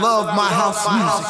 Love my house music.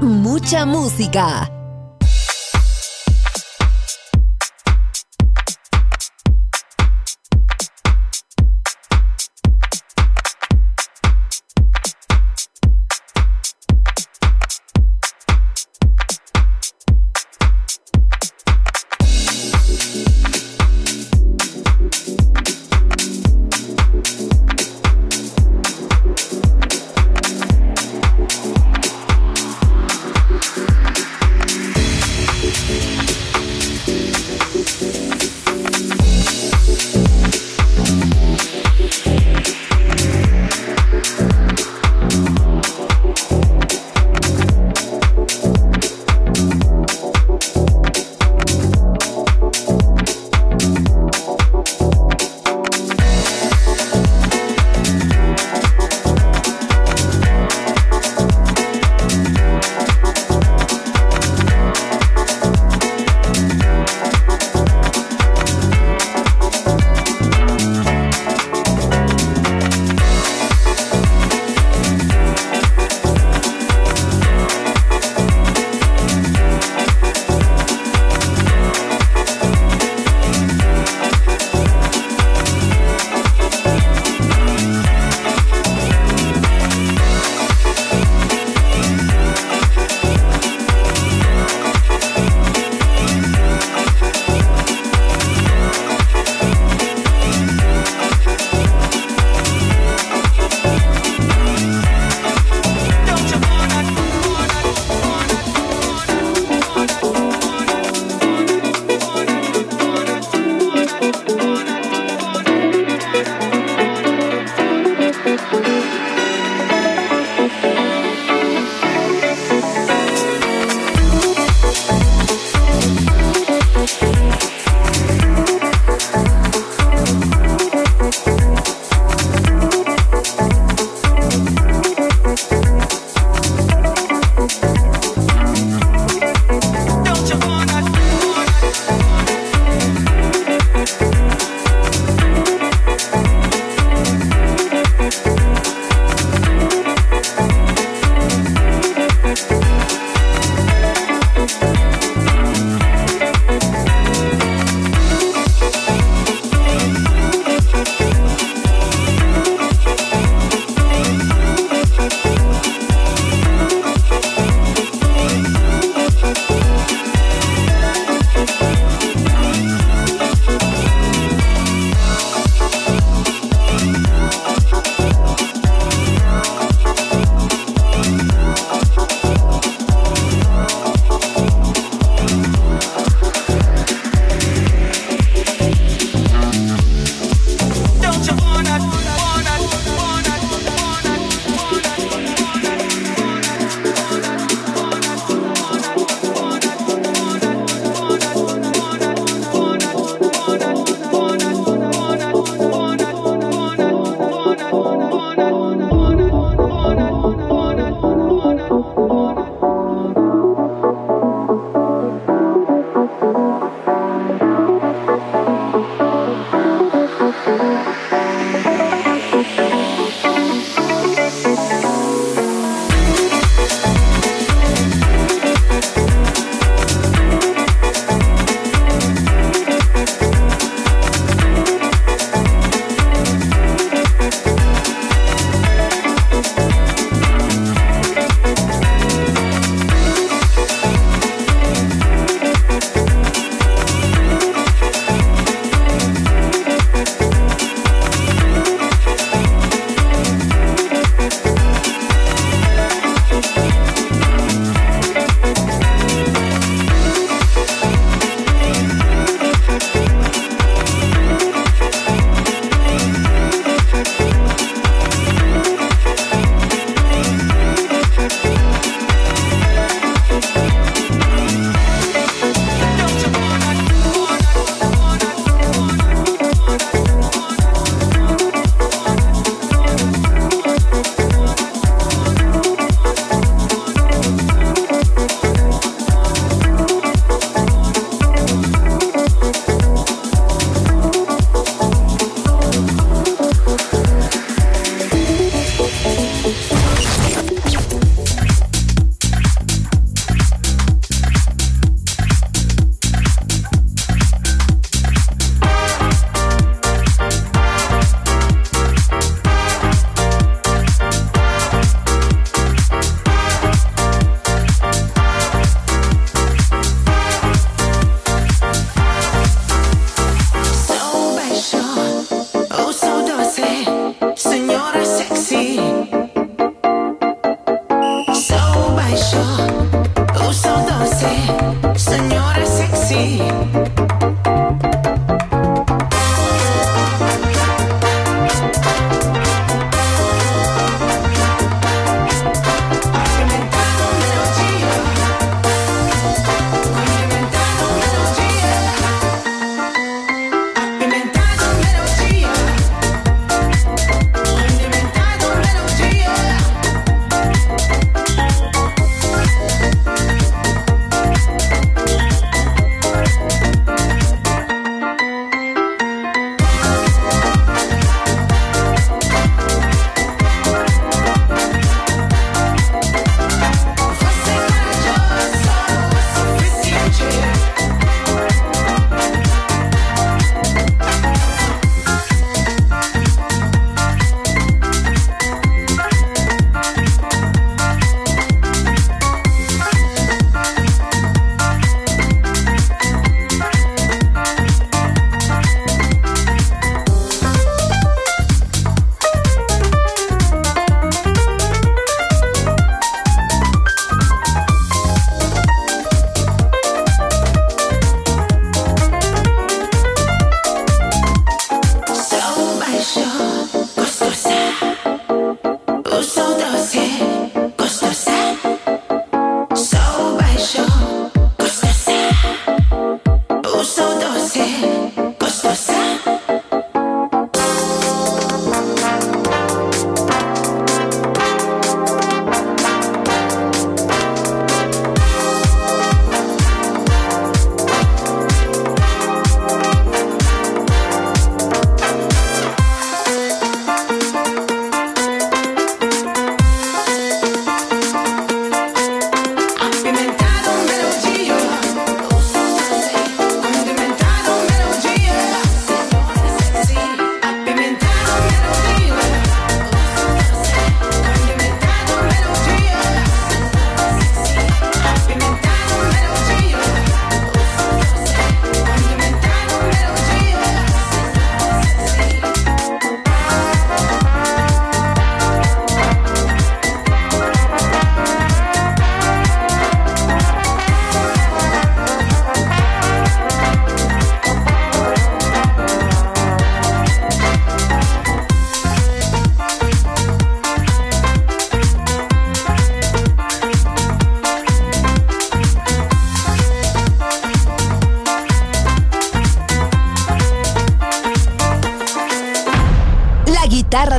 Mucha música.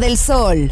Del sol.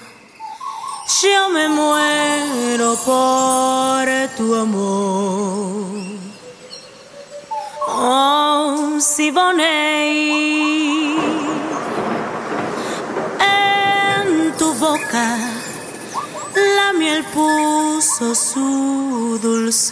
yo me muero por tu amor. Oh, Siboney, en tu boca la miel puso su dulzor.